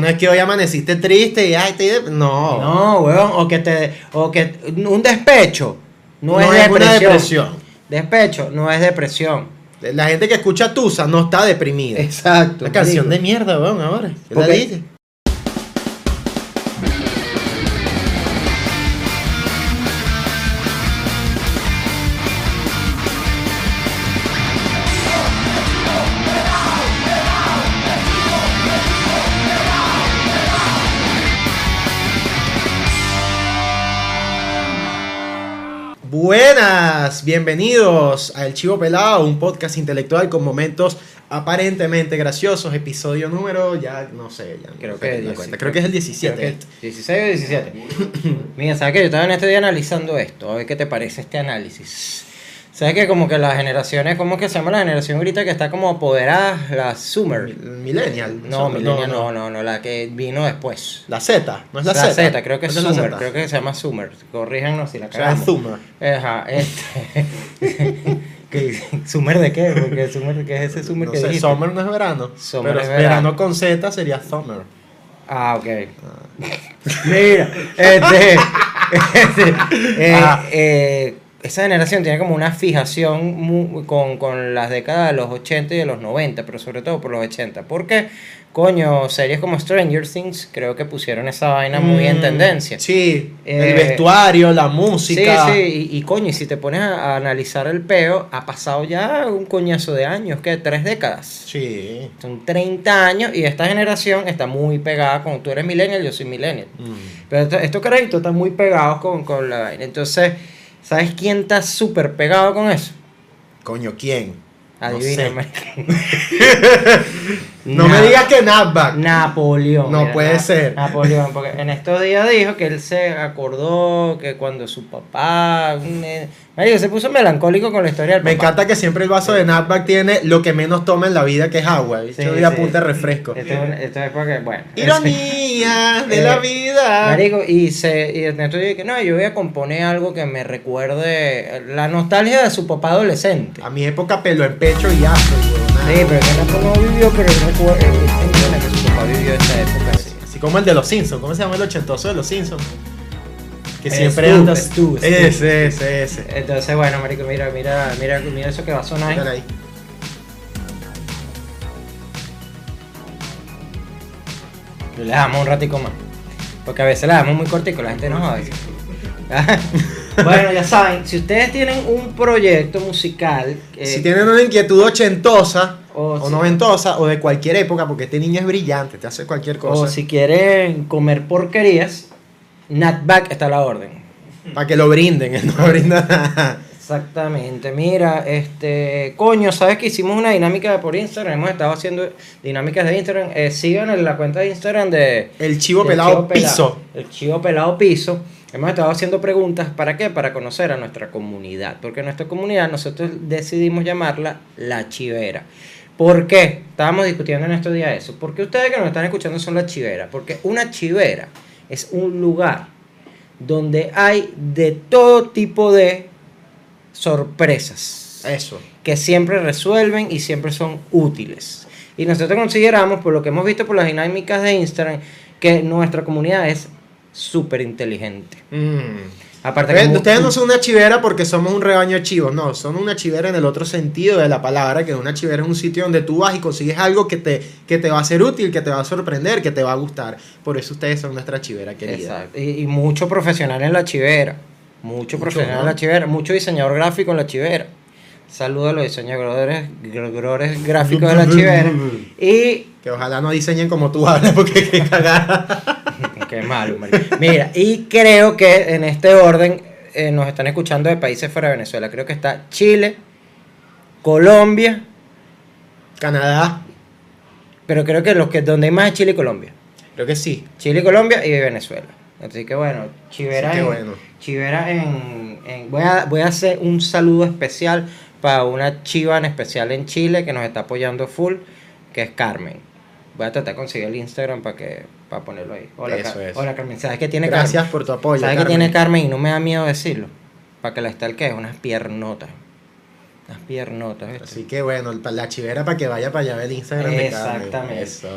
No es que hoy amaneciste triste y ay, te... No. No, weón, o que te o que un despecho no, No es, es una depresión. depresión. Despecho no es depresión. La gente que escucha Tusa no está deprimida. Exacto. Una canción de mierda, weón, ahora. ¿Qué ¿Por la dices? Buenas, bienvenidos a El Chivo Pelado, un podcast intelectual con momentos aparentemente graciosos, episodio número, ya no sé, ya no Creo que la cuenta. creo que es el 17. Creo que 16 o 17. Mira, ¿sabes qué? Yo estaba en este día analizando esto, a ver qué te parece este análisis. ¿Sabes que como que las generaciones, ¿cómo que se llama la generación ahorita que está como apoderada? La Summer. Mi- Millennial. No, Millennial no, no, no, la que vino después. La Z, no es la, La Z. Z, creo que es ¿No la Summer, Z? creo que se llama Summer. Corríjanos si la O sea, cagamos. Zoomer. Ajá, este. ¿Qué- ¿Summer de qué? Porque Summer, ¿qué es ese Summer No que sé, dijiste? Summer no es verano. Summer pero es verano. verano. con Z sería Summer. Ah, ok. Mira, este, este, eh, Ah. eh, esa generación tiene como una fijación con, con las décadas de los 80 y de los 90, pero sobre todo por los 80. Porque, coño, series como Stranger Things creo que pusieron esa vaina muy en Mm, tendencia. Sí, Eh, el vestuario, la Sí, música. sí, y, y coño, y si te pones a, a analizar el peo, ha pasado ya un coñazo de años, que tres décadas. Sí. Son 30 años y esta generación está muy pegada con. Tú eres millennial, yo soy millennial. Mm. Pero esto- estos carajitos están muy pegados con, con la vaina. Entonces, ¿sabes quién está súper pegado con eso? Coño, ¿quién? Adivina, sé. No Na- me digas que Napback. Napoleón. No puede ser. Napoleón, porque en estos días dijo que él se acordó que cuando su papá. eh, Marico, se puso melancólico con la historia del Me papá. encanta que siempre el vaso de Napback tiene lo que menos toma en la vida, que es agua. Sí, Yo sí. apunta refresco. Esto, es un- esto es porque, bueno. Ironía de Eh, la vida. Marico, y se y entonces dije que no, yo voy a componer algo que me recuerde la nostalgia de su papá adolescente. A mi época pelo en pecho y afro, huevona. Sí, pero que no, no vivió, pero él recuerda él entiende que su papá vivió esa época así. Así como el de los Simpsons. ¿Cómo se llama el ochentoso de los Simpsons? Que Eh, siempre Stu, anda. Stu, Stu. Ese, ese, ese. Entonces, bueno, marico, mira, mira, mira, mira eso que va a sonar. Mírala ahí. ahí. Le damos un ratico más. Porque a veces le damos muy cortico, la gente no jode. bueno, ya saben, si ustedes tienen un proyecto musical. eh, Si tienen una inquietud ochentosa O o, si- noventosa o de cualquier época, porque este niño es brillante, te hace cualquier cosa. O si quieren comer porquerías, Natback está a la orden. Para que lo brinden, él no brinda nada. Exactamente, mira, este, coño, ¿sabes que hicimos una dinámica por Instagram? Hemos estado haciendo dinámicas de Instagram. Eh, sigan en la cuenta de Instagram de El chivo pelado Chivo piso. El chivo pelado piso. Hemos estado haciendo preguntas, ¿para qué? Para conocer a nuestra comunidad. Porque nuestra comunidad nosotros decidimos llamarla La Chivera. ¿Por qué? Estábamos discutiendo en estos días eso. Porque ustedes que nos están escuchando son la chivera. Porque una chivera es un lugar donde hay de todo tipo de sorpresas Eso. que siempre resuelven y siempre son útiles. Y nosotros consideramos, por lo que hemos visto por las dinámicas de Instagram, que nuestra comunidad es súper inteligente. Aparte Ven, mu- Ustedes no son una chivera porque somos un rebaño de chivos, no, son una chivera en el otro sentido de la palabra, que una chivera es un sitio donde tú vas y consigues algo que te, que te va a ser útil, que te va a sorprender, que te va a gustar. Por eso ustedes son nuestra chivera querida. Exacto. Y, y mucho profesional en la chivera. Mucho, Mucho, profesional ¿no? en la chivera. Mucho diseñador gráfico en la chivera. Saludos a los diseñadores gr- gráficos de la chivera. Y Que ojalá no diseñen como tú hablas porque qué cagada. Qué malo, marico. Mira, y creo que en este orden eh, nos están escuchando de países fuera de Venezuela. Creo que está Chile, Colombia, Canadá, pero creo que los que donde hay más es Chile y Colombia. creo que sí. Chile, Colombia y Venezuela. Así que bueno, Chivera, en, bueno. Chivera en, en- voy, a, voy a hacer un saludo especial para una chiva en especial en Chile que nos está apoyando full, que es Carmen. Voy a tratar de conseguir el Instagram para que para ponerlo ahí. Hola, Eso Car- es. Hola Carmen, ¿sabes qué tiene Gracias Carmen? por tu apoyo. ¿Sabes qué tiene Carmen? Y no me da miedo decirlo. Para que la estalque unas piernotas. Las piernotas, ¿viste? Así que bueno, la chivera para que vaya para allá ver el Instagram de. Exactamente. Eso.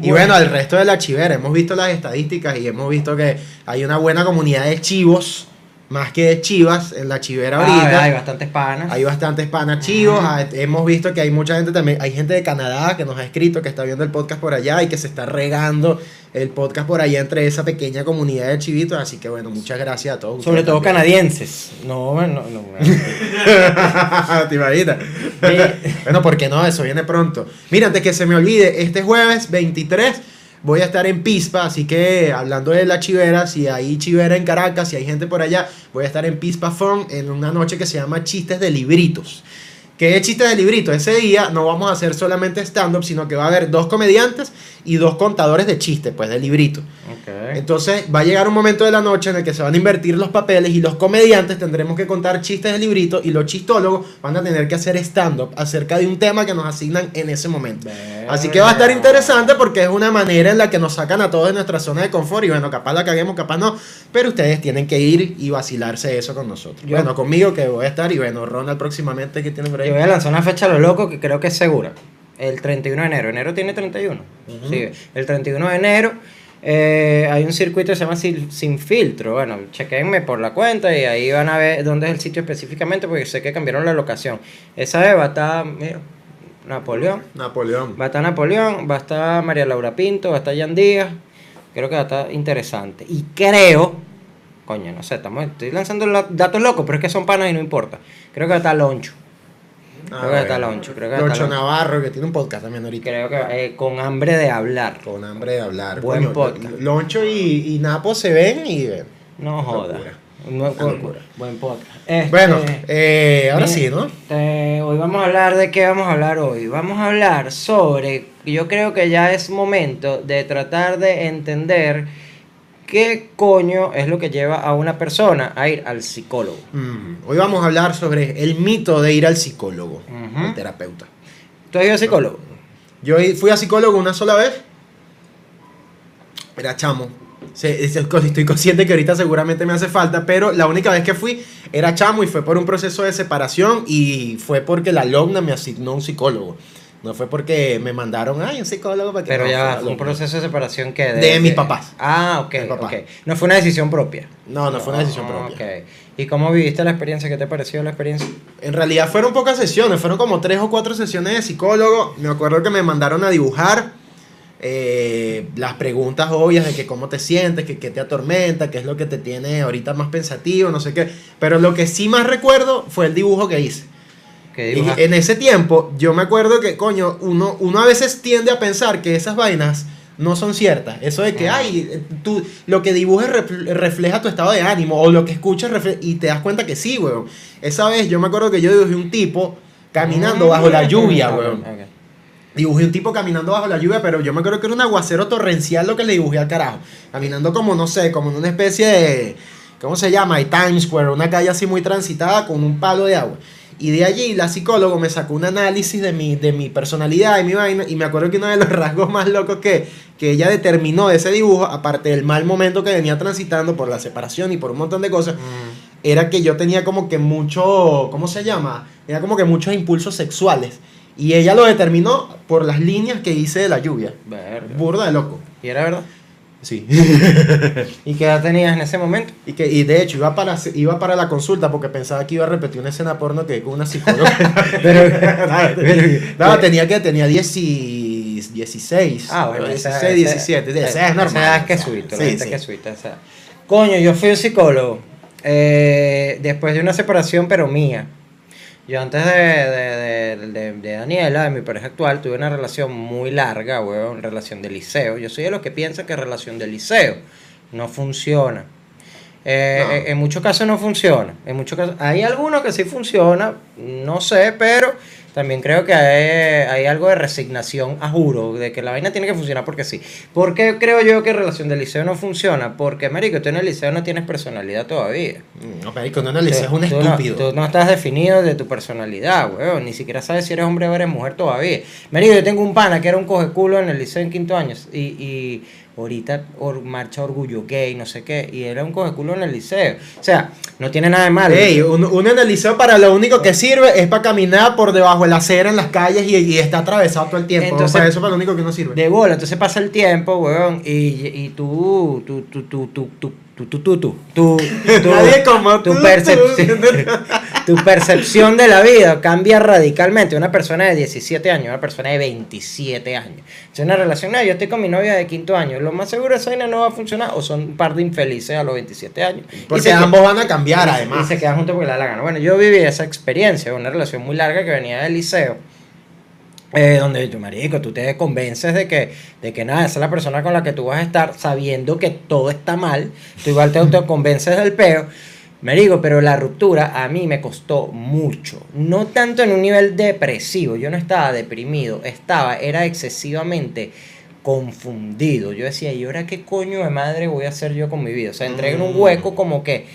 Y Bueno. bueno, el resto de la chivera, hemos visto las estadísticas y hemos visto que hay una buena comunidad de chivos, más que de chivas, en la chivera Ah, ahorita. hay bastantes panas. Hay bastantes panas chivos. Hemos visto que hay mucha gente también. Hay gente de Canadá que nos ha escrito, que está viendo el podcast por allá y que se está regando el podcast por allá entre esa pequeña comunidad de chivitos. Así que bueno, muchas gracias a todos. Sobre todo también. canadienses. No, no, no. ¿Te imaginas? Bueno, ¿por qué no? Eso viene pronto. Mira, antes que se me olvide, este jueves 23 voy a estar en Pispa, así que hablando de la chivera, si hay chivera en Caracas, si hay gente por allá, voy a estar en Pispa Fun en una noche que se llama Chistes de Libritos. ¿Qué es chistes de librito? Ese día no vamos a hacer solamente stand-up, sino que va a haber dos comediantes y dos contadores de chistes, pues de librito. Entonces va a llegar un momento de la noche en el que se van a invertir los papeles y los comediantes tendremos que contar chistes de librito y los chistólogos van a tener que hacer stand-up acerca de un tema que nos asignan en ese momento. Así que va a estar interesante porque es una manera en la que nos sacan a todos de nuestra zona de confort y bueno, capaz la caguemos, capaz no, pero ustedes tienen que ir y vacilarse eso con nosotros. Yo- Bueno, conmigo que voy a estar y bueno, Ronald próximamente que tiene por ahí. Yo voy a lanzar una fecha a lo loco que creo que es segura. El 31 de enero. ¿Enero tiene 31? Ujú. Sí, el 31 de enero eh, hay un circuito que se llama Sin, Sin Filtro. Bueno, chequenme por la cuenta y ahí van a ver dónde es el sitio específicamente porque sé que cambiaron la locación. Esa vez va a estar, mira, Napoleón. Napoleón. Va a estar Napoleón, va a estar María Laura Pinto, va a estar Jan Díaz. Creo que va a estar interesante. Y creo, coño, no sé, estamos, estoy lanzando la- datos locos, pero es que son panas y no importa. Creo que va a estar Loncho. Creo que está Loncho, creo que Loncho. Navarro, que tiene un podcast también ahorita. Creo que eh, con hambre de hablar. Con hambre de hablar. Buen Coño, podcast. Loncho y, y Napo se ven y ven. No joda. Locura. Buen, buen podcast. Este, Bueno, eh, ahora sí, ¿no? este, hoy vamos a hablar de qué vamos a hablar hoy. Vamos a hablar sobre, yo creo que ya es momento de tratar de entender qué coño es lo que lleva a una persona a ir al psicólogo. Mm, Hoy vamos a hablar sobre el mito de ir al psicólogo, Ujú. al terapeuta. ¿Tú has ido al psicólogo? Yo fui a psicólogo una sola vez. Era chamo. Estoy consciente que ahorita seguramente me hace falta, pero la única vez que fui era chamo y fue por un proceso de separación y fue porque la alumna me asignó un psicólogo. No fue porque me mandaron, ay, un psicólogo para que Pero ya fue un proceso de separación que... De mis papás. Ah, ok, De papá. ok. No fue una decisión propia. No, no fue una decisión Ah, propia. ok. ¿Y cómo viviste la experiencia? ¿Qué te pareció la experiencia? En realidad fueron pocas sesiones, fueron como tres o cuatro sesiones de psicólogo. Me acuerdo que me mandaron a dibujar eh, las preguntas obvias de que cómo te sientes, que qué te atormenta, qué es lo que te tiene ahorita más pensativo, no sé qué. Pero lo que sí más recuerdo fue el dibujo que hice. ¿Qué Y en ese tiempo, yo me acuerdo que, coño, uno, uno a veces tiende a pensar que esas vainas no son ciertas. Eso de que, Ah. ay, tú, lo que dibujes ref- refleja tu estado de ánimo, o lo que escuchas y te das cuenta que sí, weón. Esa vez yo me acuerdo que yo dibujé un tipo caminando bajo la lluvia, Mm, Ok, weón. Dibujé un tipo caminando bajo la lluvia, pero yo me acuerdo que era un aguacero torrencial lo que le dibujé al carajo. Caminando como, no sé, como en una especie de. ¿Cómo se llama? Y Times Square, una calle así muy transitada con un palo de agua. Y de allí la psicólogo me sacó un análisis de mi, de mi personalidad y mi vaina. Y me acuerdo que uno de los rasgos más locos que, que ella determinó de ese dibujo, aparte del mal momento que venía transitando por la separación y por un montón de cosas, Mm. era que yo tenía como que mucho, ¿cómo se llama? Era como que muchos impulsos sexuales. Y ella lo determinó por las líneas que hice de la lluvia. Verga. Burda de loco. ¿Y era verdad? Sí. ¿Y qué edad tenías en ese momento? y, que, y de hecho iba para, iba para la consulta porque pensaba que iba a repetir una escena porno que con una psicóloga. Pero- no, tenía que, tenía 10 y- 16. Ah, bueno, esa- 16, esa- 17. Esa, esa- es normal. Esa edad que suite, sí, sí. que suite, o sea. Coño, yo fui un psicólogo eh, después de una separación, pero mía. Yo antes de, de, de, de- Daniela, de mi pareja actual, tuve una relación muy larga, weón, relación de liceo. Yo soy de los que piensan que relación de liceo no funciona. Eh, No. en- En muchos casos no funciona. En muchos casos, hay algunos que sí funciona, no sé, pero también creo que hay, hay algo de resignación a juro, de que la vaina tiene que funcionar porque sí. ¿Por qué creo yo que relación del liceo no funciona? Porque, marico, tú en el liceo no tienes personalidad todavía. No, marico, no en el liceo es un Tú no- estúpido. tú no estás definido de tu personalidad, weón. Ni siquiera sabes si eres hombre o eres mujer todavía. Marico, yo tengo un pana que era un coge culo en el liceo en quinto año. Y, y ahorita or- marcha orgullo gay, no sé qué. Y era un coge culo en el liceo. O sea, no tiene nada de malo. Ey, uno en el liceo para lo único que sirve es para caminar por debajo de la acera en las calles y, y está atravesado todo el tiempo. Entonces, para eso para lo único que uno sirve. De bola, entonces pasa el tiempo, weón, y, y tú, tú, tú, tú, tú, tú, tú, tú, tú, tú, tú, tú- tu percepción de la vida cambia radicalmente. Una persona de 17 años, una persona de 27 años. Es una relación, no, yo estoy con mi novia de quinto año, lo más seguro esa vaina no va a funcionar, o son un par de infelices a los 27 años. Porque ambos van a cambiar, y además. Y se quedan juntos porque le da la gana. Bueno, yo viví esa experiencia, una relación muy larga que venía del liceo. eh, donde yo, marico, tú te convences de que, de que nada, esa es la persona con la que tú vas a estar sabiendo que todo está mal. Tú igual te autoconvences del peo. Marico, pero la ruptura a mí me costó mucho. No tanto en un nivel depresivo. Yo no estaba deprimido. Estaba, era excesivamente confundido. Yo decía, ¿y ahora qué coño de madre voy a hacer yo con mi vida? O sea, entré en un Mm. hueco como que,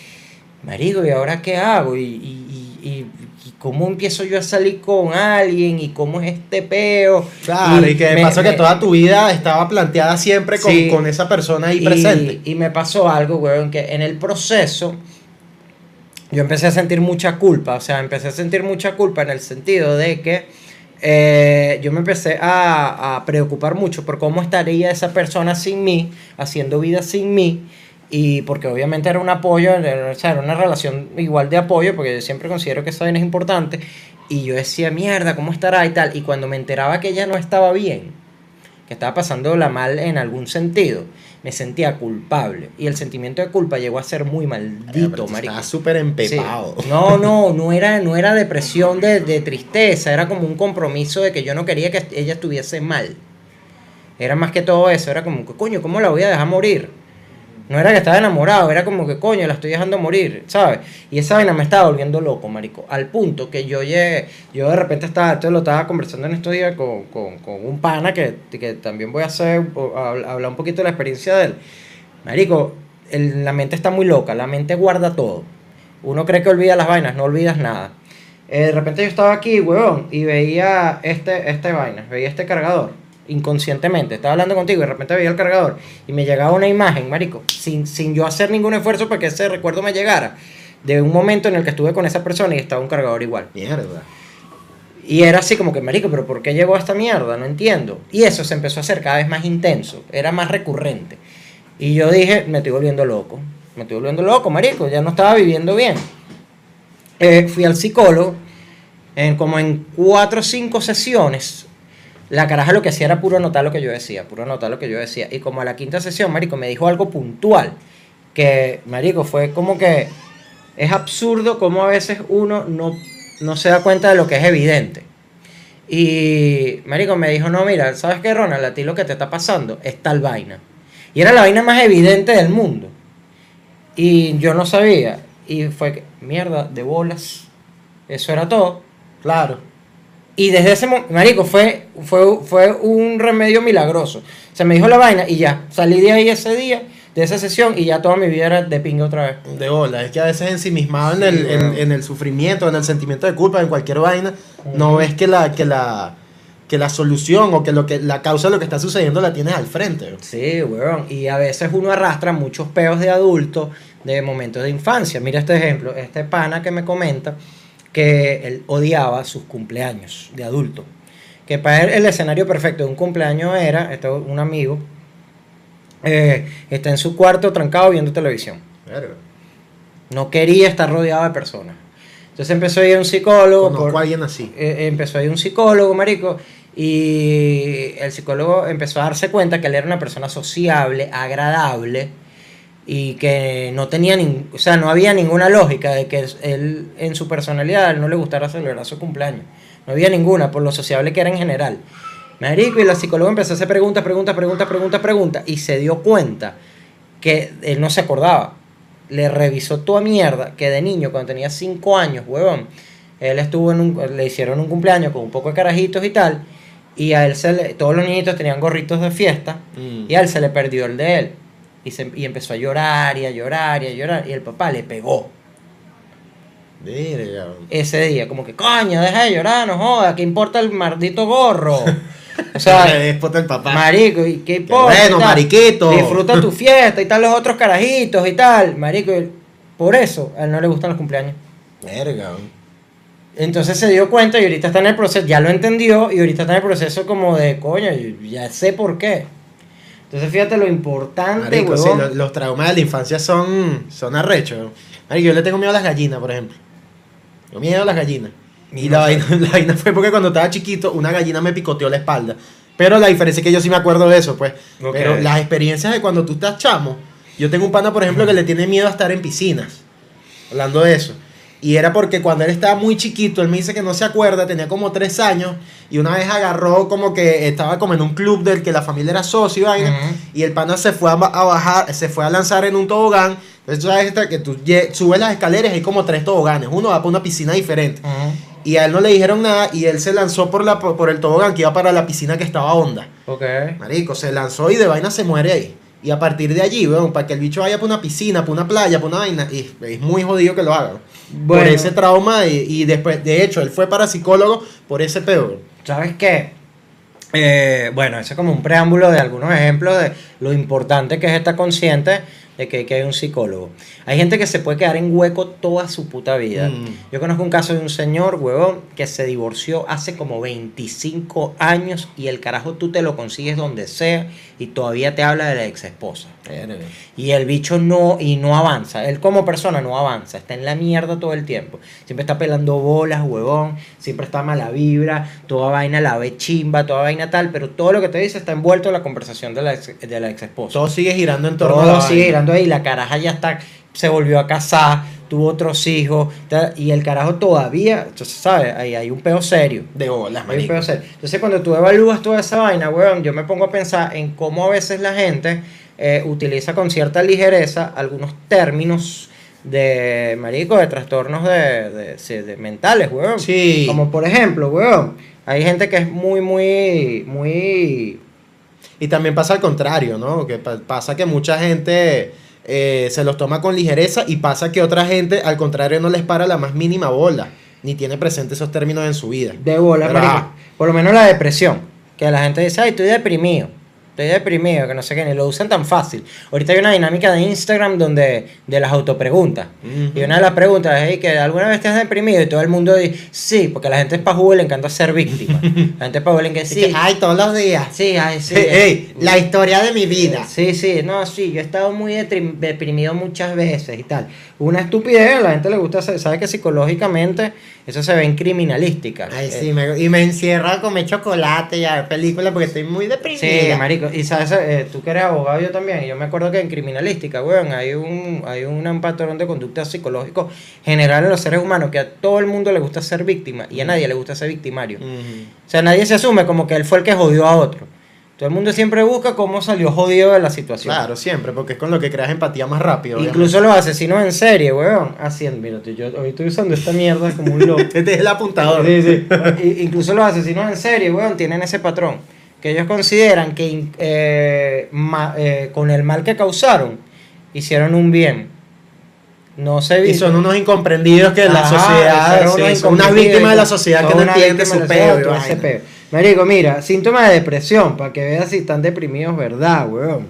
marico, ¿y ahora qué hago? ¿Y, y, y, y- y cómo empiezo yo a salir con alguien? ¿Y cómo es este peo? Claro, y, que me- paso que toda tu vida estaba planteada siempre con, Sí. con esa persona ahí y, presente. y me pasó algo, weón, que en el proceso yo empecé a sentir mucha culpa. O sea, empecé a sentir mucha culpa en el sentido de que eh, yo me empecé a, preocupar mucho por cómo estaría esa persona sin mí, haciendo vida sin mí. Y porque obviamente era un apoyo, o sea, era una relación igual de apoyo, porque yo siempre considero que esa vaina es importante. Y yo decía, mierda, ¿cómo estará? Y tal. Y cuando me enteraba que ella no estaba bien, que estaba pasándola mal en algún sentido, me sentía culpable. Y el sentimiento de culpa llegó a ser muy maldito, marico. Estaba súper empepado. Sí. No, no, no era, no era depresión de, de tristeza, era como un compromiso de que yo no quería que ella estuviese mal. Era más que todo eso, era como que, coño, ¿cómo la voy a dejar morir? No era que estaba enamorado, era como que, coño, la estoy dejando morir, ¿sabes? Y esa vaina me estaba volviendo loco, marico. Al punto que yo llegué, yo de repente estaba, esto lo estaba conversando en estos días con, con, con un pana que, que también voy a hacer, a- hablar un poquito de la experiencia de él. Marico, la mente está muy loca, la mente guarda todo. Uno cree que olvida las vainas, no olvidas nada. Eh, de repente yo estaba aquí, huevón, y veía este, este vaina, veía este cargador, inconscientemente. Estaba hablando contigo y de repente veía el cargador y me llegaba una imagen, marico, sin, sin yo hacer ningún esfuerzo para que ese recuerdo me llegara, de un momento en el que estuve con esa persona y estaba un cargador igual. Mierda. Y era así como que, marico, pero ¿por qué llegó a esta mierda? No entiendo. Y eso se empezó a hacer cada vez más intenso, era más recurrente. Y yo dije, me estoy volviendo loco, me estoy volviendo loco, marico, ya no estaba viviendo bien. Eh, fui al psicólogo, en, como en cuatro o cinco sesiones, la caraja lo que hacía era puro anotar lo que yo decía, puro anotar lo que yo decía. Y como a la quinta sesión, marico, me dijo algo puntual, que, marico, fue como que es absurdo como a veces uno no, no se da cuenta de lo que es evidente. Y, marico, me dijo, no, mira, ¿sabes qué, Ronald? A ti lo que te está pasando es tal vaina. Y era la vaina más evidente del mundo. Y yo no sabía. Y fue que, mierda, de bolas. Eso era todo. Claro. Y desde ese momento, marico, fue, fue, fue un remedio milagroso. Se me dijo la vaina y ya. Salí de ahí ese día, de esa sesión, y ya toda mi vida era de pinga otra vez. De bola. Es que a veces ensimismado en, Sí, el, en, weón. en el sufrimiento, en el sentimiento de culpa, en cualquier vaina, no ves que la, que la, que la solución o que, lo que la causa de lo que está sucediendo la tienes al frente. Sí, weón. Y a veces uno arrastra muchos peos de adulto de momentos de infancia. Mira este ejemplo, este pana que me comenta que él odiaba sus cumpleaños de adulto. Que para él el escenario perfecto de un cumpleaños era, esto es un amigo, eh, está en su cuarto trancado viendo televisión. No quería estar rodeado de personas. Entonces empezó a ir a un psicólogo. Conozco por- a alguien así. eh, empezó a ir un psicólogo, marico, y el psicólogo empezó a darse cuenta que él era una persona sociable, agradable, y que no tenía nin- o sea, no había ninguna lógica de que él en su personalidad él no le gustara celebrar su cumpleaños. No había ninguna, por lo sociable que era en general. Marico, y la psicóloga empezó a hacer preguntas, preguntas, preguntas, preguntas, preguntas, y se dio cuenta que él no se acordaba. Le revisó toda mierda que de niño, cuando tenía 5 años, huevón, él estuvo en un, le hicieron un cumpleaños con un poco de carajitos y tal, y a él se le, todos los niñitos tenían gorritos de fiesta, Mm. y a él se le perdió el de él. Y, se, y empezó a llorar y a llorar y a llorar, y el papá le pegó ese día, como que, coño, deja de llorar, no joda, ¿qué importa el maldito gorro? O sea, el papá. marico, ¿y qué importa? bueno, mariquito. Disfruta tu fiesta y tal, los otros carajitos y tal, marico. Por eso a él no le gustan los cumpleaños. Verga. Entonces se dio cuenta y ahorita está en el proceso, ya lo entendió y ahorita está en el proceso como de, coño, ya sé por qué. Entonces fíjate lo importante, Marico, sí, los traumas de la infancia son, son arrechos. Marico, yo le tengo miedo a las gallinas, por ejemplo. Tengo miedo a las gallinas. Y la vaina, la vaina fue porque cuando estaba chiquito, una gallina me picoteó la espalda. Pero la diferencia es que yo sí me acuerdo de eso, pues. Pero las experiencias de cuando tú estás chamo. Yo tengo un pana, por ejemplo, que le tiene miedo a estar en piscinas. Hablando de eso. Y era porque cuando él estaba muy chiquito, él me dice que no se acuerda, tenía como tres años, y una vez agarró como que estaba como en un club del que la familia era socio y vaina, y el pana se fue a, ba- a bajar, se fue a lanzar en un tobogán. Entonces tú sabes que tú subes las escaleras y hay como tres toboganes, uno va para una piscina diferente. Ujú. Y a él no le dijeron nada y él se lanzó por, la, por el tobogán que iba para la piscina que estaba honda. Ok. Marico, se lanzó y de vaina se muere ahí. Y a partir de allí, weón, para que el bicho vaya para una piscina, para una playa, para una vaina, y es muy jodido que lo haga. Bueno. Por ese trauma y, y después, de hecho, él fue para psicólogo por ese peor. ¿Sabes qué? Eh, bueno, ese es como un preámbulo de algunos ejemplos de lo importante que es estar consciente de que, que hay un psicólogo. Hay gente que se puede quedar en hueco toda su puta vida. Mm. Yo conozco un caso de un señor, huevón, que se divorció hace como 25 años y el carajo tú te lo consigues donde sea y todavía te habla de la ex esposa. Y el bicho no, y no avanza. Él como persona no avanza. Está en la mierda todo el tiempo. Siempre está pelando bolas, huevón. Siempre está mala vibra. Toda vaina la ve chimba, toda vaina tal. Pero todo lo que te dice está envuelto en la conversación de la ex, de la ex esposa. Todo sigue girando en torno Todo a la sigue vaina. girando ahí. La caraja ya está, se volvió a casar, tuvo otros hijos. Y el carajo todavía, entonces, ¿sabes? Ahí hay un peo serio. De bolas, Hay un peo serio. Entonces, cuando tú evalúas toda esa vaina, weón, yo me pongo a pensar en cómo a veces la gente eh, utiliza con cierta ligereza algunos términos de, marico, de trastornos de, de- de mentales, weón. Sí. Como por ejemplo, weón, hay gente que es muy, muy, muy... Y también pasa al contrario, ¿no? Que pa- pasa que mucha gente eh, se los toma con ligereza y pasa que otra gente, al contrario, no les para la más mínima bola, ni tiene presente esos términos en su vida. De bola, Pero, ah. Por lo menos la depresión. Que la gente dice, ay, estoy deprimido. Estoy deprimido, que no sé qué, ni lo usan tan fácil. Ahorita hay una dinámica de Instagram donde, de las autopreguntas. Y una de las preguntas es, "Hey, que alguna vez te has deprimido? Y todo el mundo dice, sí, porque la gente es y le encanta ser víctima. la gente es y le encanta, Y que, sí, ay, todos los días. sí, ay, sí. Ey, ey, la historia de mi vida. Sí, sí, no, sí, yo he estado muy deprimido muchas veces y tal. Una estupidez, a la gente le gusta, sabe que psicológicamente eso se ve en criminalística. Ay, Eh, sí, me- y me encierro a comer chocolate y a ver películas porque estoy muy deprimida. Sí, marico. Y sabes, eh, tú que eres abogado, yo también. y Yo me acuerdo que en criminalística, weón, hay un, hay un patrón de conducta psicológico general en los seres humanos que a todo el mundo le gusta ser víctima y a nadie le gusta ser victimario. O sea, nadie se asume como que él fue el que jodió a otro. Todo el mundo siempre busca cómo salió jodido de la situación. Claro, siempre, porque es con lo que creas empatía más rápido. Incluso los asesinos en serie, weón. Haciendo, mira, yo hoy estoy usando esta mierda como un loco. Este es el apuntador. Sí, sí. Incluso los asesinos en serie, weón, tienen ese patrón. Que ellos consideran que eh, ma- eh, con el mal que causaron, hicieron un bien. No se Y son unos incomprendidos que la sociedad, son sí, son unas víctimas de la sociedad que no entienden su peo. Marico, mira, síntomas de depresión, para que veas si están deprimidos, ¿verdad, weón?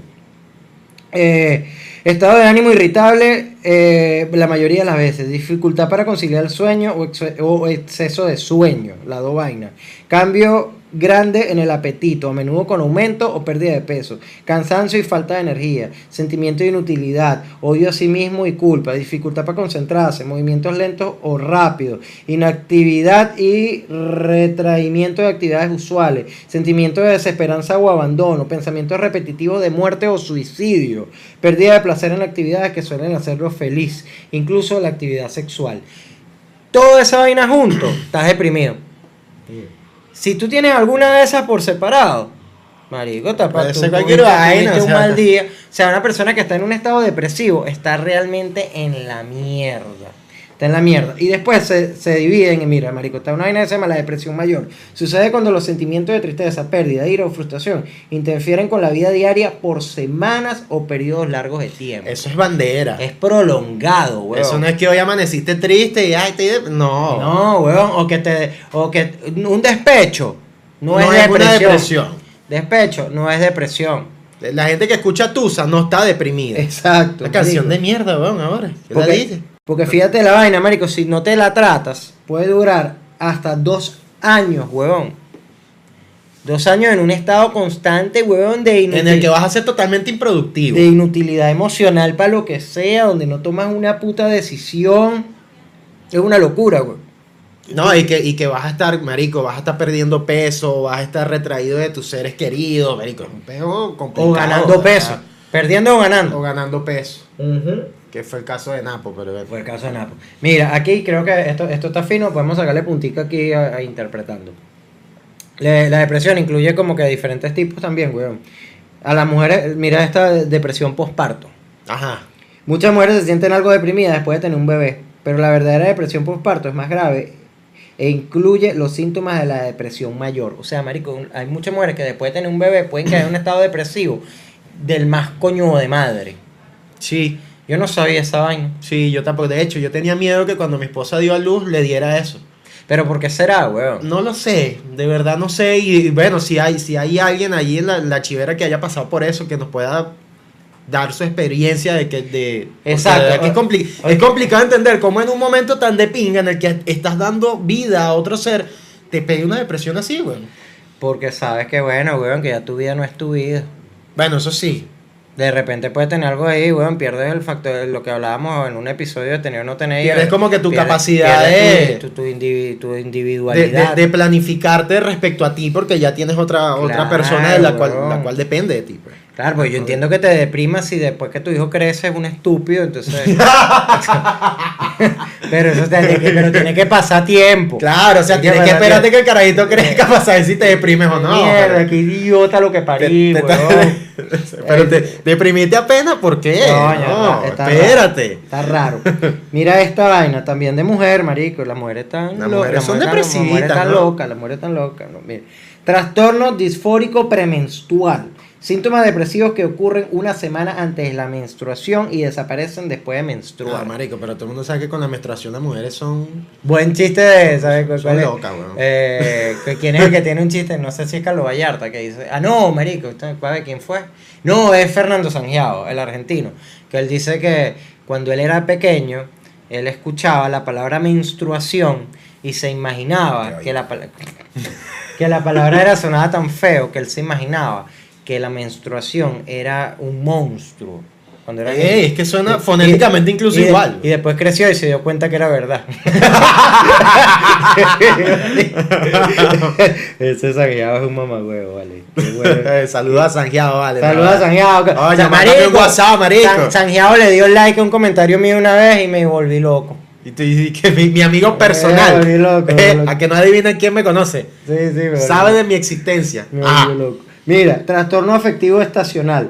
Eh, estado de ánimo irritable eh, la mayoría de las veces. Dificultad para conciliar el sueño o exceso de sueño, la dos vainas. Cambio grande en el apetito, a menudo con aumento o pérdida de peso. Cansancio y falta de energía. Sentimiento de inutilidad. Odio a sí mismo y culpa. Dificultad para concentrarse. Movimientos lentos o rápidos. Inactividad y retraimiento de actividades usuales. Sentimiento de desesperanza o abandono. Pensamientos repetitivos de muerte o suicidio. Pérdida de placer en actividades que suelen hacerlo feliz. Incluso la actividad sexual. Toda esa vaina junto, estás deprimido. Si tú tienes alguna de esas por separado, marico, tapa tú cualquier vaina, un mal día. O sea, una persona que está en un estado depresivo está realmente en la mierda. Está en la mierda. Y después se, se dividen en, mira, marico, está una vaina que se llama la depresión mayor. Sucede cuando los sentimientos de tristeza, pérdida, ira o frustración interfieren con la vida diaria por semanas o periodos largos de tiempo. Eso es bandera. Es prolongado, weón. Eso no es que hoy amaneciste triste y ay, te... no. No, weón, o que te o que un despecho no, No es, es depresión. Despecho no es depresión. La gente que escucha Tusa no está deprimida. Exacto. Una canción de mierda, weón, ahora. ¿Qué la dices? Porque fíjate la vaina, marico, si no te la tratas, puede durar hasta dos años, huevón. Dos años en un estado constante, huevón, de, inutil- En el que vas a ser totalmente improductivo. de inutilidad emocional para lo que sea, donde no tomas una puta decisión. Es una locura, güey. No, y que, y que vas a estar, marico, vas a estar perdiendo peso, vas a estar retraído de tus seres queridos, marico. Es un peo complicado. O ganando ¿verdad? peso. Perdiendo o O ganando. ganando peso. Ujú. Que fue el caso de Napo, pero... Fue el caso de Napo. Mira, aquí creo que esto, esto está fino, podemos sacarle puntica aquí a, a interpretando. Le- la depresión incluye como que diferentes tipos también, weón. A las mujeres, mira esta depresión postparto. Ajá. Muchas mujeres se sienten algo deprimidas después de tener un bebé, pero la verdadera depresión postparto es más grave e incluye los síntomas de la depresión mayor. O sea, marico, hay muchas mujeres que después de tener un bebé pueden caer en un estado depresivo del más coño de madre. Sí, Yo no sabía esa vaina. sí, yo tampoco. De hecho, yo tenía miedo que cuando mi esposa dio a luz le diera eso. Pero ¿por qué será, weón? No lo sé, de verdad no sé. Y bueno, si hay, si hay alguien allí en la, la chivera que haya pasado por eso, que nos pueda dar su experiencia de que de Exacto. que es, compli- es complicado entender cómo en un momento tan de pinga en el que estás dando vida a otro ser te pegue una depresión así, güey. Porque sabes que, bueno, weón, que ya tu vida no es tu vida. Bueno, eso sí. De repente puedes tener algo ahí, weón, pierdes el factor de lo que hablábamos en un episodio de tener o no tener. Pierdes como que tu Pierdes- capacidad pierdes de- Tu, tu, tu tu individualidad. de- de planificarte respecto a ti porque ya tienes otra, otra persona de la cual, weón. la cual depende de ti. pues. Claro, pues yo entiendo que te deprimas si después que tu hijo crece es un estúpido, entonces... pero eso tiene que, pero tiene que pasar tiempo. Claro, o sea, Tienes que esperarte que el carajito crezca para saber si te deprimes o no. Mierda, qué idiota lo que parí, Te- te- weón. pero te deprimirte apenas, ¿por qué? Coño, no, está espérate. raro, Está raro. Mira esta vaina también de mujer, marico. Las mujeres están Las mujeres son están- Las mujeres depresivitas, están ¿no? locas, las mujeres están locas. no, mira. Trastorno disfórico premenstrual. Síntomas depresivos que ocurren una semana antes de la menstruación y desaparecen después de Ah, menstruar. marico, pero todo el mundo sabe que con la menstruación las mujeres son... Buen chiste de, ¿sabes cuál, Son cuál es? Eh, ¿Quién es el que tiene un chiste? No sé si es Carlos Vallarta que dice, ah, no, marico, ¿usted sabe quién fue? No, es Fernando Sangiao, el argentino, que él dice que cuando él era pequeño, él escuchaba la palabra menstruación y se imaginaba que la, que la palabra era sonaba tan feo que él se imaginaba que la menstruación era un monstruo. Cuando era Ey, es que suena Y- fonéticamente incluso y de- igual. Y después creció y se dio cuenta que era verdad. Ese sangueado es un mamagüevo, vale. Saluda a Sangiao, vale. Saludos a Sangiao. Oye, un WhatsApp, marico. San- Sangiao le dio like a un comentario mío una vez y me volví loco. Y tú que mi, mi amigo personal, volví loco, eh, volví loco. a que no adivinen quién me conoce, Sí, sí, me sabe de mi existencia. Me Ah, volví loco. Mira, trastorno afectivo estacional.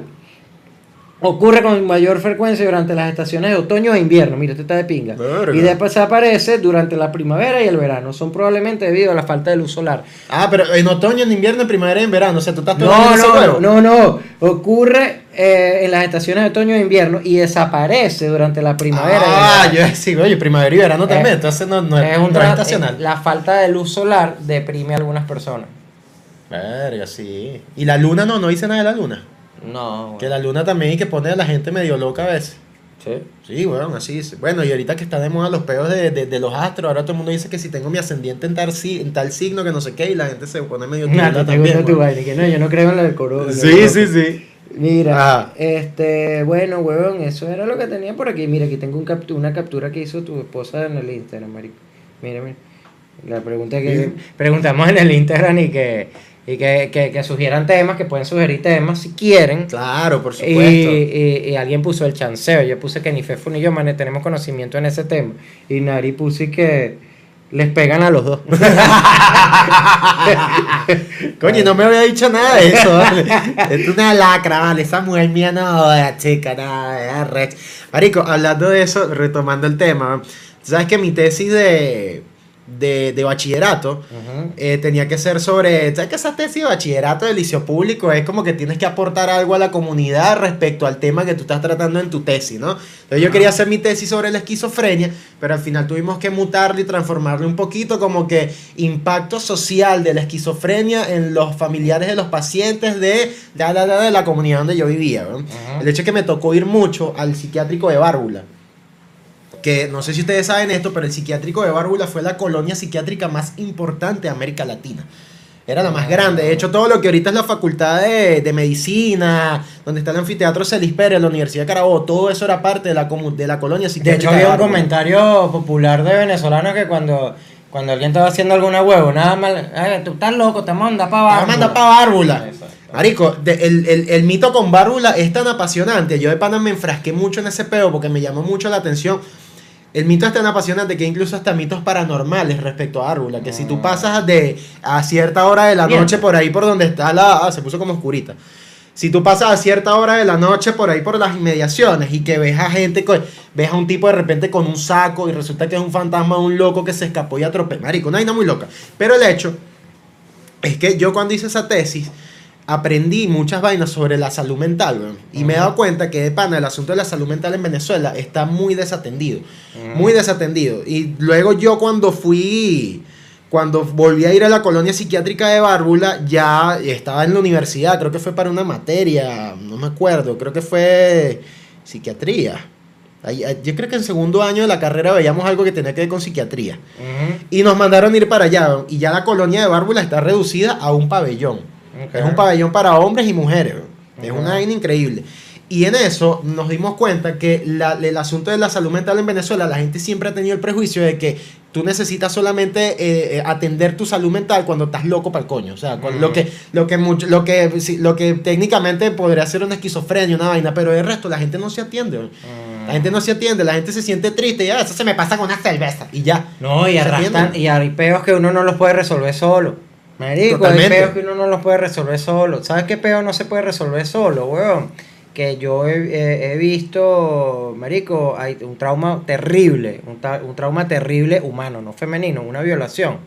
Ocurre con mayor frecuencia durante las estaciones de otoño e invierno. Mira, este está de pinga. Verga. Y después desaparece durante la primavera y el verano. Son probablemente debido a la falta de luz solar. ah, pero en otoño, en invierno, en primavera y en verano. O sea, tú estás No, no, juego. no, no. Ocurre eh, en las estaciones de otoño e invierno y desaparece durante la primavera. Ah, yo decía, oye, primavera y verano también. Eh, entonces no, no, es es, un no tra- estacional. eh, La falta de luz solar deprime a algunas personas. Verga, sí. Y la luna no, no dice nada de la luna. No. Que la luna también hay que pone a la gente medio loca a veces. Sí. Sí, bueno, así es. Bueno, y ahorita que está de moda los peos de, de, de los astros, ahora todo el mundo dice que si tengo mi ascendiente en tal, si- en tal signo que no sé qué, y la gente se pone medio Nah, te gusta también. tu vaina, que no, yo no creo en la del coro. Sí, sí, sí. Mira, Ah. este, bueno, huevón, eso era lo que tenía por aquí. Mira, aquí tengo un captu- una captura que hizo tu esposa en el Instagram, marico. Mira, mira. La pregunta que preguntamos en el Instagram y que y que, que, que sugieran temas, que pueden sugerir temas si quieren. Claro, por supuesto. y- y alguien puso el chanceo. Yo puse que ni Fefo ni yo mane, tenemos conocimiento en ese tema. Y Nari puse que les pegan a los dos. Coño, no me había dicho nada de eso, vale. Es una lacra, vale. Esa mujer mía no, la chica, nada, es arrecha. Marico, hablando de eso, retomando el tema, sabes que mi tesis de, de, de bachillerato eh, tenía que ser sobre, ¿sabes que esa tesis de bachillerato del liceo público es como que tienes que aportar algo a la comunidad respecto al tema que tú estás tratando en tu tesis, ¿no? Entonces yo quería hacer mi tesis sobre la esquizofrenia, pero al final tuvimos que mutarlo y transformarlo un poquito como que impacto social de la esquizofrenia en los familiares de los pacientes de, de, de, de- de la comunidad donde yo vivía, ¿no? Ajá. El hecho es que me tocó ir mucho al psiquiátrico de Bárbula. Que no sé si ustedes saben esto, pero el psiquiátrico de Bárbula fue la colonia psiquiátrica más importante de América Latina. Era la más grande. De hecho, todo lo que ahorita es la facultad de, de medicina, donde está el anfiteatro Celis Pérez, la Universidad de Carabobo, todo eso era parte de la, de la colonia De psiquiátrica. hecho, había un Bárbula. comentario popular de venezolanos que cuando, cuando alguien estaba haciendo alguna huevo, nada mal, "Ay, tú estás loco, te manda para Te abajo. manda para Bárbula. Marico, de- el, el- el mito con Bárbula es tan apasionante. Yo de pana me enfrasqué mucho en ese peo porque me llamó mucho la atención. El mito es tan apasionante que incluso hasta mitos paranormales respecto a Bárbula. Que si tú pasas de a cierta hora de la Bien. noche por ahí por donde está la. Ah, se puso como oscurita. Si tú pasas a cierta hora de la noche por ahí por las inmediaciones y que ves a gente, ves a un tipo de repente con un saco y resulta que es un fantasma, un loco que se escapó y atropelló. Marico, una vaina muy loca. Pero el hecho es que yo cuando hice esa tesis aprendí muchas vainas sobre la salud mental, weón. Y me he dado cuenta que de pana el asunto de la salud mental en Venezuela está muy desatendido. Muy desatendido. Y luego yo cuando fui, cuando volví a ir a la colonia psiquiátrica de Bárbula, ya estaba en la universidad, creo que fue para una materia, no me acuerdo, creo que fue psiquiatría. Yo creo que en segundo año de la carrera veíamos algo que tenía que ver con psiquiatría. Y nos mandaron ir para allá. Y ya la colonia de Bárbula está reducida a un pabellón. Ok. Es un pabellón para hombres y mujeres. weón. Es una vaina increíble. Y en eso nos dimos cuenta que la- el asunto de la salud mental en Venezuela, la gente siempre ha tenido el prejuicio de que tú necesitas solamente eh, eh, atender tu salud mental cuando estás loco para el coño. O sea, con lo, que, lo, que mucho- lo, que, lo que técnicamente podría ser una esquizofrenia, una vaina, pero el resto la gente no se atiende. weón. La gente no se atiende, la gente se siente triste y ya, eso se me pasa con una cerveza y ya. No, y ¿Se arrastran, entiende? y hay peos que uno no los puede resolver solo. Marico, Totalmente. hay peos que uno no los puede resolver solo. ¿Sabes qué peo no se puede resolver solo, weón? Que yo he, visto, marico, hay un trauma terrible, un, ta- un trauma terrible humano, no femenino, una violación.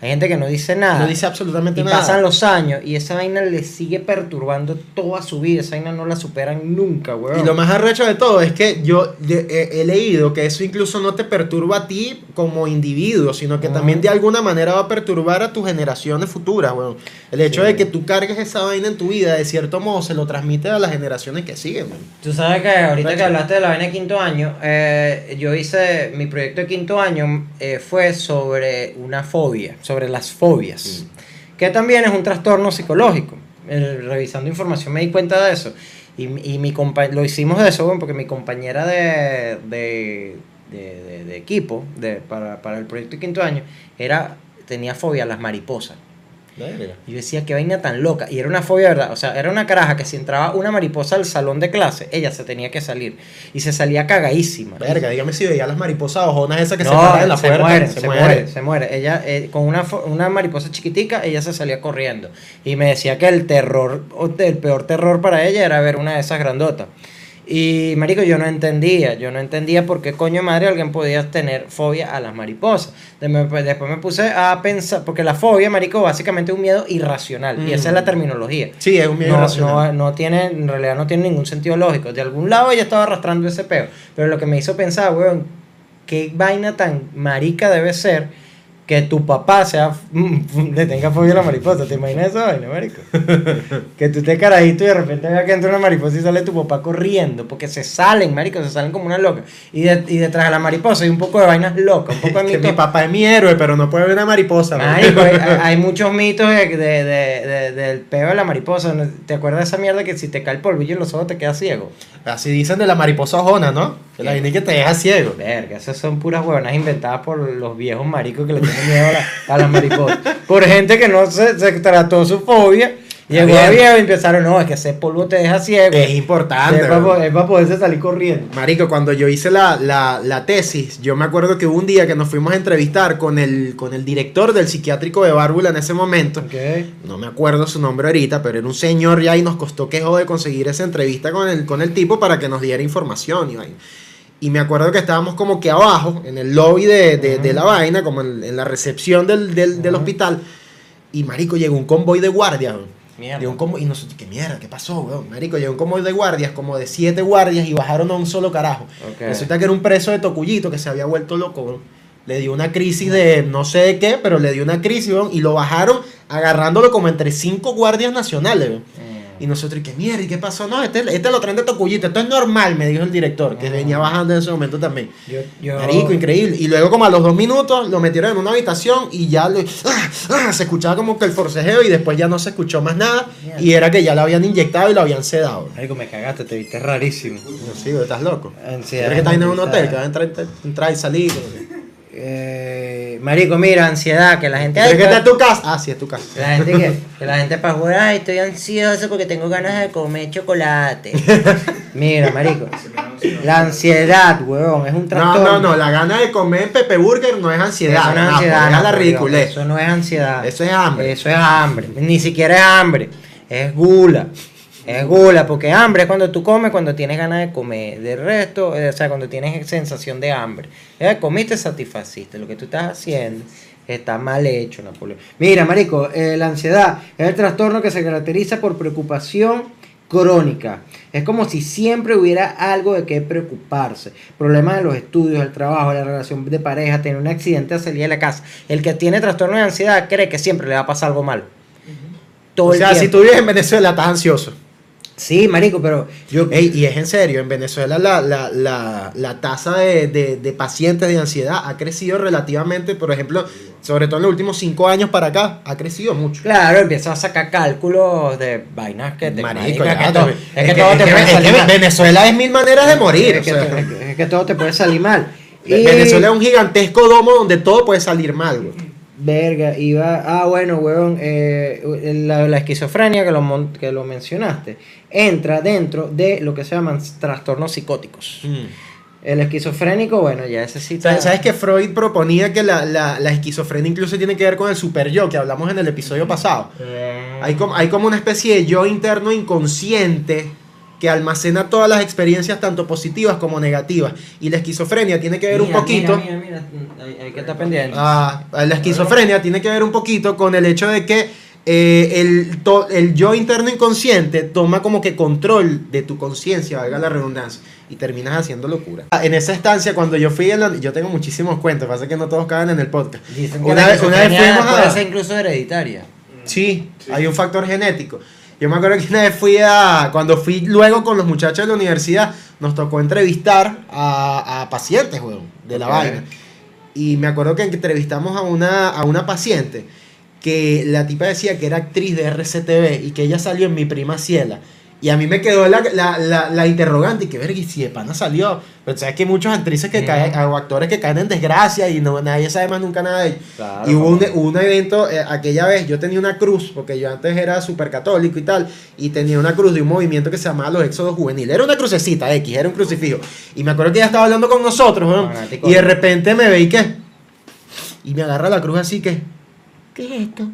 Hay gente que no dice nada. No dice absolutamente y nada. pasan los años y esa vaina le sigue perturbando toda su vida. Esa vaina no la superan nunca, weón. Y lo más arrecho de todo es que yo de- he, leído que eso incluso no te perturba a ti como individuo, sino que Ujú. también de alguna manera va a perturbar a tus generaciones futuras, weón. El hecho Sí. de que tú cargues esa vaina en tu vida, de cierto modo, se lo transmite a las generaciones que siguen, weón. Tú sabes que ahorita que hablaste de la vaina de quinto año, eh, yo hice mi proyecto de quinto año eh, fue sobre una fobia, sobre las fobias, que también es un trastorno psicológico. Revisando información me di cuenta de eso. Y, y mi compa- lo hicimos de eso, bueno, porque mi compañera de, de, de- de- equipo de, para, para el proyecto de quinto año era, tenía fobia a las mariposas. Y yo decía, qué vaina tan loca. Y era una fobia, ¿verdad? O sea, era una caraja que si entraba una mariposa al salón de clase, ella se tenía que salir. Y se salía cagadísima. Verga, dígame si veía las mariposas ojonas esas que se no, paran en la se, puerta. muere, se, muere. se muere. Ella, eh, con una, una mariposa chiquitica, ella se salía corriendo. Y me decía que el terror, o el peor terror para ella era ver una de esas grandotas. Y, marico, yo no entendía, yo no entendía por qué coño madre alguien podía tener fobia a las mariposas. Pues, Después me puse a pensar, porque la fobia, marico, básicamente es un miedo irracional. Y esa es la Mm. terminología. Sí, es un miedo No, irracional. no, no tiene, en realidad no tiene ningún sentido lógico. De algún lado ella estaba arrastrando ese peo. Pero lo que me hizo pensar, weón, qué vaina tan marica debe ser que tu papá sea le tenga fobia a la mariposa. ¿Te imaginas esa vaina, marico? que tú estés carajito y de repente veas que entra una mariposa y sale tu papá corriendo. Porque se salen, marico, se salen como una loca. Y, de- y detrás de la mariposa hay un poco de vainas locas, un poco de que mitos. mi papá es mi héroe, pero no puede ver una mariposa. Marico, hay, hay muchos mitos de, de- de- de- del peo de la mariposa. ¿Te acuerdas de esa mierda que si te cae el polvillo en los ojos te quedas ciego? Así dicen de la mariposa ojona, ¿no? Que la vaina que te deja ciego. Verga, esas son puras huevonas inventadas por los viejos maricos que le tienen miedo a, la- a. Por gente que no se, se trató su fobia. Llegó a viejo y empezaron, no, es que ese polvo te deja ciego. Es importante. es, para, es para poderse salir corriendo. Marico, cuando yo hice la, la, la tesis, yo me acuerdo que hubo un día que nos fuimos a entrevistar con el, con el director del psiquiátrico de Bárbula en ese momento. Ok. No me acuerdo su nombre ahorita, pero era un señor ya y nos costó quejo de conseguir esa entrevista con el, con el tipo para que nos diera información y vaina. Y me acuerdo que estábamos como que abajo, en el lobby de, de- de la vaina, como en, en la recepción del, del- hospital. Y marico, llegó un convoy de guardias. Mierda. Llegó un convoy, y nosotros, ¿qué mierda? ¿Qué pasó, weón? Marico, llegó un convoy de guardias, como de siete guardias, y bajaron a un solo carajo. Resulta que era un preso de Tocuyito que se había vuelto loco, weón. Le dio una crisis de no sé de qué, pero le dio una crisis, weón, y lo bajaron agarrándolo como entre cinco guardias nacionales, weón. Y nosotros, ¿y qué mierda? ¿Y qué pasó? No, este, este lo traen de Tocuyito, esto es normal, me dijo el director, que Ah. venía bajando en ese momento también. Yo, yo- Marico, increíble. Y luego como a los dos minutos lo metieron en una habitación y ya ¡ah! ¡ah! se escuchaba como que el forcejeo y después ya no se escuchó más nada. Mierda. Y era que ya lo habían inyectado y lo habían sedado. Marico, me cagaste, te viste rarísimo. No, sí, estás loco. Ansiedad ¿Crees que estás en un hotel? Que vas a entrar- entrar y salir. Eh, marico, mira, ansiedad, que la gente... ¿Crees ay, que está en tu casa? Ah, sí, es tu casa. La gente que, que la gente para jugar, ay, estoy ansioso porque tengo ganas de comer chocolate. Mira, marico. La ansiedad, huevón, es un No, trastorno. no, no, la gana de comer Pepe Burger no es ansiedad. Eso no es no, ansiedad, no, la. Eso no es ansiedad. Eso es hambre. Eso es hambre. Ni siquiera es hambre. Es gula. Es gula, porque hambre es cuando tú comes, cuando tienes ganas de comer. De resto, eh, o sea, cuando tienes sensación de hambre. Eh, comiste, satisfaciste. Lo que tú estás haciendo está mal hecho, Napoleón. Mira, marico, eh, la ansiedad es el trastorno que se caracteriza por preocupación crónica. Es como si siempre hubiera algo de qué preocuparse. Problemas de los estudios, el trabajo, la relación de pareja, tener un accidente a salir de la casa. El que tiene trastorno de ansiedad cree que siempre le va a pasar algo mal. Todo O el sea, si tú vives en Venezuela, estás ansioso. Sí, marico, pero yo... Ey, y es en serio, en Venezuela la, la, la, la tasa de, de, de pacientes de ansiedad ha crecido relativamente, por ejemplo, sobre todo en los últimos cinco años para acá, ha crecido mucho. Claro, empiezas a sacar cálculos de vainas que te... Marico, marica, ya, que todo- te- es que todo es te que- puede salir mal. Venezuela es mil maneras de morir. Es que, o sea. es que- es que todo te puede salir mal. Y- Venezuela es un gigantesco domo donde todo puede salir mal, güey. Verga, iba. Ah, bueno, weón. eh, la, la esquizofrenia que lo, que lo mencionaste entra dentro de lo que se llaman trastornos psicóticos. El esquizofrénico, bueno, ya ese sí. ¿Sabes, está- sabes que Freud proponía que la, la, la esquizofrenia incluso tiene que ver con el super yo, que hablamos en el episodio pasado? Eh, Hay como, hay como una especie de yo interno inconsciente que almacena todas las experiencias, tanto positivas como negativas. Y la esquizofrenia tiene que ver un poquito. Mira, mira, mira, hay, hay que estar pendiente. Ah, la esquizofrenia tiene que ver un poquito con el hecho de que eh, el, to- el yo interno inconsciente toma como que control de tu conciencia, valga la redundancia, y terminas haciendo locura. Ah, En esa estancia, cuando yo fui, en la- yo tengo muchísimos cuentos, pasa que no todos caben en el podcast. Dicen que Una la vez, una vez fuimos puede a... ser incluso hereditaria. Sí, hay un factor genético. Yo me acuerdo que una vez fui a. Cuando fui luego con los muchachos de la universidad, nos tocó entrevistar a, a pacientes, weón, de la vaina. Y me acuerdo que entrevistamos a una, a una paciente que la tipa decía que era actriz de RCTV y que ella salió en Mi Prima Ciela. Y a mí me quedó la, la, la, la interrogante, y que verga, y si de pana salió. Pero sabes que hay muchas actrices que caen, o actores que caen en desgracia y no, nadie sabe más nunca nada de ellos. Claro, y hubo un, un evento, eh, aquella vez yo tenía una cruz, porque yo antes era súper católico y tal, y tenía una cruz de un movimiento que se llamaba los Éxodos Juveniles. Era una crucecita X, era un crucifijo. Y me acuerdo que ella estaba hablando con nosotros, Fanático. y de repente me ve y qué. Y me agarra la cruz así que, ¿qué es esto?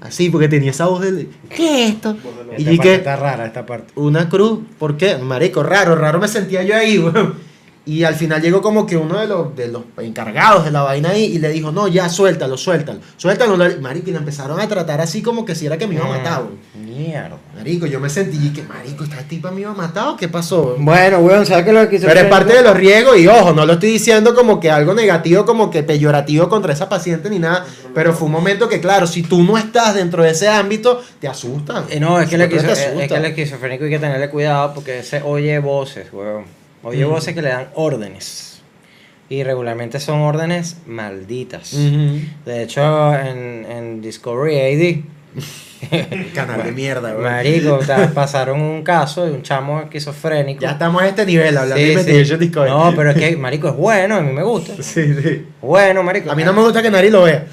Así, porque tenía esa voz de, ¿qué es esto? Y Esta parte que, está rara esta parte. una cruz, ¿por qué? Marico, raro, raro me sentía yo ahí, weón. Y al final llegó como que uno de los, de los encargados de la vaina ahí y le dijo, no, ya, suéltalo, suéltalo. Suéltalo, marico, y la empezaron a tratar así como que si era que me iba a matar, weón. Mierda. Marico, yo me sentí y que, marico, esta tipa me iba a matar o qué pasó? Bueno, weón, ¿sabes qué es lo que Pero es parte de los riesgos y ojo, no lo estoy diciendo como que algo negativo, como que peyorativo contra esa paciente ni nada, pero fue un momento que claro, si tú no estás dentro de ese ámbito, te asusta. Eh, no, es que, el Yo creo esquizo- te es asusta. que el esquizofrénico hay que tenerle cuidado porque ese oye voces, weón. Oye voces que le dan órdenes. Y regularmente son órdenes malditas. De hecho, en, en Discovery Canal de mierda, AD, weón. marico, o sea, pasaron un caso de un chamo esquizofrénico. Ya estamos a este nivel hablando Sí, de sí. Discovery. No, pero es que, marico, es bueno, a mí me gusta. Sí, sí. Bueno, marico. A mí no me gusta que nadie lo vea.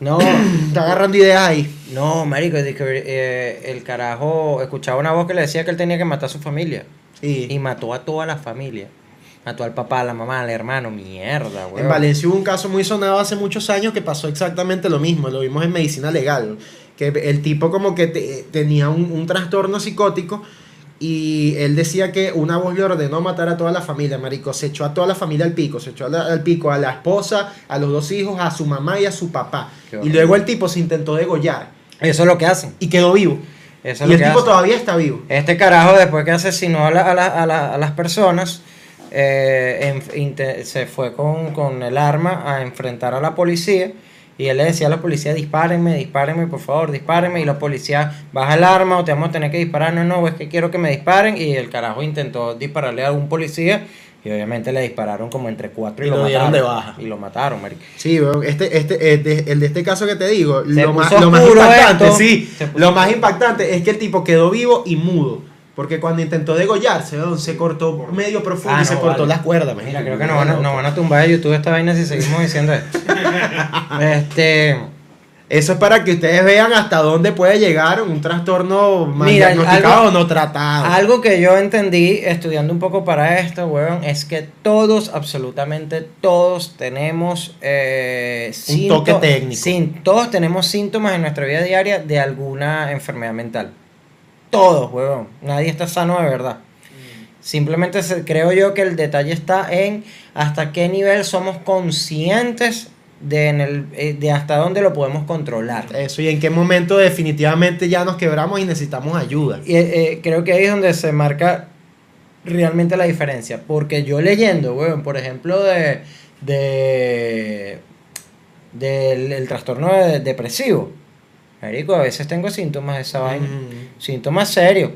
No, Está agarrando ideas ahí. no, marico, eh, el carajo escuchaba una voz que le decía que él tenía que matar a su familia. Sí. Y mató a toda la familia. Mató al papá, a la mamá, al hermano. Mierda, güey. En Valencia hubo un caso muy sonado hace muchos años que pasó exactamente lo mismo. Lo vimos en medicina legal. Que el tipo como que te- tenía un, un trastorno psicótico Y él decía que una voz le ordenó matar a toda la familia, marico. Se echó a toda la familia al pico. Se echó a la- al pico a la esposa, a los dos hijos, a su mamá y a su papá. Y luego el tipo se intentó degollar. Eso es lo que hacen. Y quedó vivo. Eso y el tipo todavía está vivo. Este carajo, después que asesinó a, la- a la- a la- a las personas, eh, en- se fue con, con el arma a enfrentar a la policía. Y él le decía a la policía, dispárenme, dispárenme, por favor, dispárenme. Y la policía, baja el arma o te vamos a tener que disparar. No, no, es que quiero que me disparen. Y el carajo intentó dispararle a un policía. Y obviamente le dispararon como entre cuatro y, Y lo, lo dieron mataron. de baja. Y lo mataron, marico. Sí, este, este, el de, este caso que te digo, Se lo más, lo más impactante, esto. sí, lo más impactante es que el tipo quedó vivo y mudo. Porque cuando intentó degollarse, se cortó medio profundo Ah, y se cortó vale. las cuerdas. Mira, creo que nos van, a, nos van a tumbar de YouTube esta vaina si seguimos diciendo esto. este. Eso es para que ustedes vean hasta dónde puede llegar un trastorno mal Mira, diagnosticado algo- o no tratado. Algo que yo entendí estudiando un poco para esto, weón, es que todos, absolutamente todos, tenemos eh, Un toque técnico. sin- todos tenemos síntomas en nuestra vida diaria de alguna enfermedad mental. Todos, weón. Nadie está sano de verdad. Simplemente creo yo que el detalle está en hasta qué nivel somos conscientes de, en el, eh, de hasta dónde lo podemos controlar. Eso, y en qué momento definitivamente ya nos quebramos y necesitamos ayuda. Y, eh, creo que ahí es donde se marca realmente la diferencia. Porque yo leyendo, weón, por ejemplo, de. de del el trastorno de- depresivo. Marico, a veces tengo síntomas de esa vaina. Mm. Síntomas serios.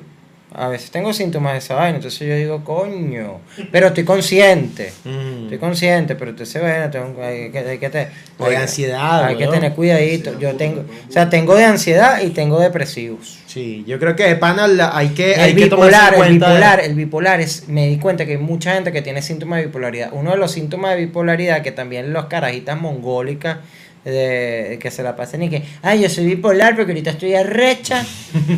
A veces tengo síntomas de esa vaina. Entonces yo digo, coño. Pero estoy consciente. Mm. Estoy consciente, pero te se ve, tengo, hay que, hay que te- O de ansiedad, Hay que weón. tener cuidadito. Yo tengo, o sea, tengo de ansiedad y tengo depresivos. Sí, yo creo que de pana la- hay que, El hay bipolar, el bipolar, el bipolar es, me di cuenta que hay mucha gente que tiene síntomas de bipolaridad. Uno de los síntomas de bipolaridad que también los carajitas mongólicas de, que se la pasan y que, ay, yo soy bipolar porque ahorita estoy arrecha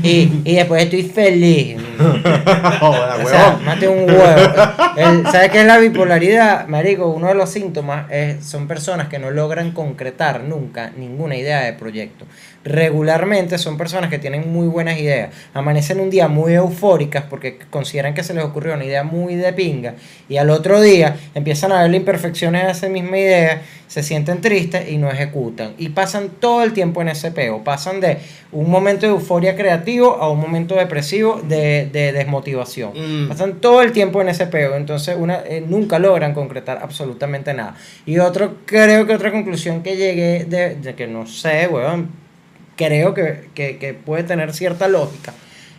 y, y después estoy feliz. Joda, O sea, huevón. mate un huevo. ¿Sabes qué es la bipolaridad? Marico, uno de los síntomas es, son personas que no logran concretar nunca ninguna idea de proyecto. Regularmente son personas que tienen muy buenas ideas. Amanecen un día muy eufóricas porque consideran que se les ocurrió una idea muy de pinga y al otro día empiezan a ver imperfecciones de esa misma idea, se sienten tristes y no ejecutan. Y pasan todo el tiempo en ese peo. Pasan de un momento de euforia creativo a un momento depresivo de, de desmotivación. Mm. Pasan todo el tiempo en ese peo, entonces una, eh, nunca logran concretar absolutamente nada. Y otro, creo que otra conclusión que llegué de, de que no sé, weón, creo que, que, que puede tener cierta lógica,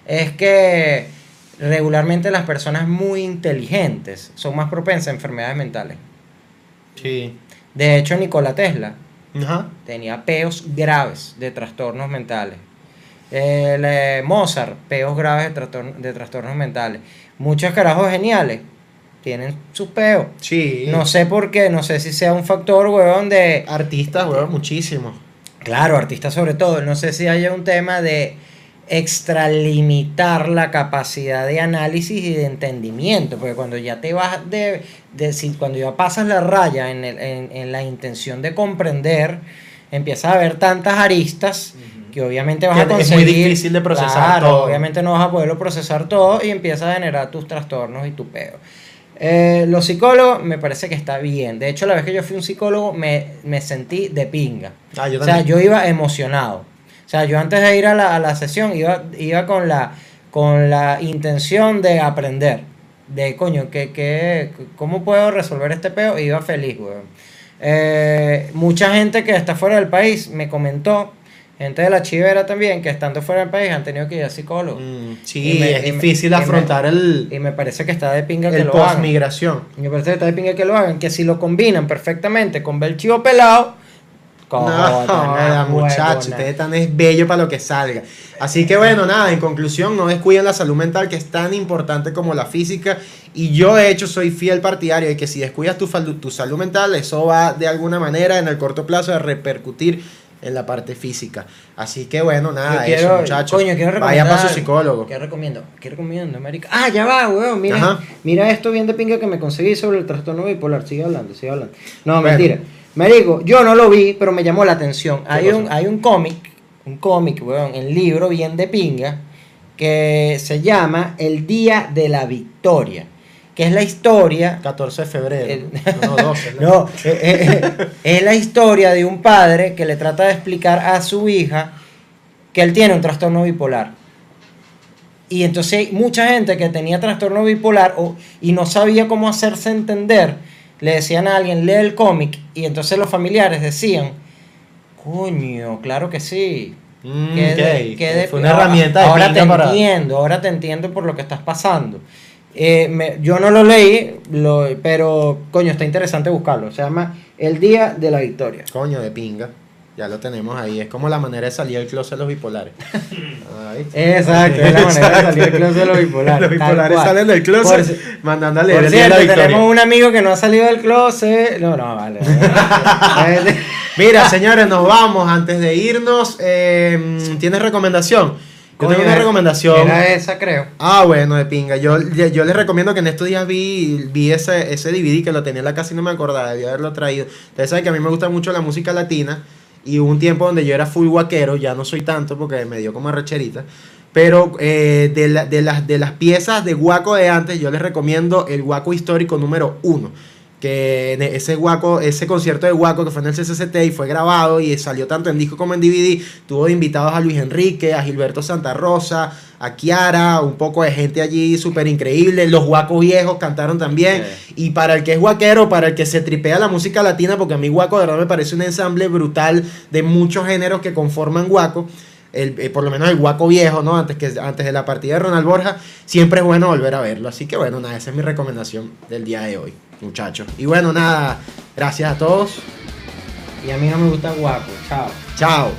es que regularmente las personas muy inteligentes son más propensas a enfermedades mentales. Sí. De hecho, Nikola Tesla Ajá. tenía peos graves de trastornos mentales. El, eh, Mozart, peos graves de, de trastornos mentales. Muchos carajos geniales tienen sus peos. Sí. No sé por qué, no sé si sea un factor, weón, de... Artistas, huevón, muchísimo. Claro, artistas sobre todo. No sé si haya un tema de extralimitar la capacidad de análisis y de entendimiento, porque cuando ya te vas de, de si cuando ya pasas la raya en, el- en, en la intención de comprender, empiezas a ver tantas aristas que obviamente vas Que a es muy conseguir. difícil de procesar Claro, todo. Obviamente no vas a poderlo procesar todo y empiezas a generar tus trastornos y tu peo. Eh, los psicólogos me parece que está bien. De hecho, la vez que yo fui un psicólogo me, me sentí de pinga. Ah, yo O sea, yo iba emocionado. O sea, yo antes de ir a la, a la sesión iba, iba con, la, con la intención de aprender. De coño, que, que, ¿cómo puedo resolver este peo? Y iba feliz, weón. Eh, mucha gente que está fuera del país me comentó, gente de la chivera también, que estando fuera del país han tenido que ir a psicólogo. Mm, sí, Y me- es y me- difícil y me- afrontar el, Y me parece que está de pinga que lo hagan. post-migración. Me parece que está de pinga que lo hagan. Que si lo combinan perfectamente con ver chivo pelado. No, joda, muchachos, ustedes están es bello para lo que salga. Así que bueno, nada, en conclusión, no descuiden la salud mental que es tan importante como la física. Y yo de hecho soy fiel partidario de que si descuidas tu, tu salud mental, eso va de alguna manera en el corto plazo a repercutir en la parte física. Así que bueno, nada, quiero, eso muchachos. coño, quiero Vaya para su psicólogo. ¿Qué recomiendo? ¿Qué recomiendo, América? Ah, ya va, weón. Mira, Ajá. mira esto bien de pinga que me conseguí sobre el trastorno bipolar. Sigue hablando, sigue hablando. No, Bueno. mentira. Marico, yo no lo vi, pero me llamó la atención. Hay un, hay un cómic, un cómic, weón, en libro bien de pinga, que se llama El Día de la Victoria, que es la historia 14 de febrero. El- No, 12. ¿no? No, eh, eh, eh, es la historia de un padre que le trata de explicar a su hija que él tiene un trastorno bipolar. Y entonces hay mucha gente que tenía trastorno bipolar o- y no sabía cómo hacerse entender, le decían a alguien, lee el cómic, y entonces los familiares decían, coño, claro que sí. Mm, de- de- Fue una ahora- herramienta de Ahora te para- entiendo, ahora te entiendo por lo que estás pasando. Eh, me- yo no lo leí, lo- pero coño, está interesante buscarlo. Se llama El Día de la Victoria. Coño de pinga. Ya lo tenemos ahí. Es como la manera de salir del closet de los bipolares. Exacto, es la manera de salir del closet de los bipolares. Los bipolares salen del Por, closet ci- mandando a leer por el día de la cierto, victoria. tenemos un amigo que no ha salido del closet. No, no, vale. vale. Mira, señores, nos vamos. Antes de irnos, eh, ¿tienes recomendación? Yo tengo una recomendación. Era esa, creo. Ah, bueno, de pinga. Yo, yo yo les recomiendo que en estos días vi, vi ese, ese DVD que lo tenía en la casa y no me acordaba, debía haberlo traído. Ustedes saben que a mí me gusta mucho la música latina y un tiempo donde yo era full guaquero, ya no soy tanto porque me dio como arrecherita. Pero eh, de, la- de, las, de las piezas de guaco de antes, yo les recomiendo el guaco histórico número uno. Que en ese guaco, ese concierto de guaco que fue en el CCCT y fue grabado y salió tanto en disco como en DVD, tuvo de invitados a Luis Enrique, a Gilberto Santa Rosa, a Kiara, un poco de gente allí súper increíble. Los guacos viejos cantaron también. Y para el que es guaquero, para el que se tripea la música latina, porque a mí guaco de verdad me parece un ensamble brutal de muchos géneros que conforman guaco. El, eh, por lo menos el guaco viejo, ¿no? Antes, que, antes de la partida de Ronald Borja, siempre es bueno volver a verlo. Así que bueno, nada, esa es mi recomendación del día de hoy, muchachos. Y bueno, nada, gracias a todos. Y a mí no me gusta guapo. Chao. Chao.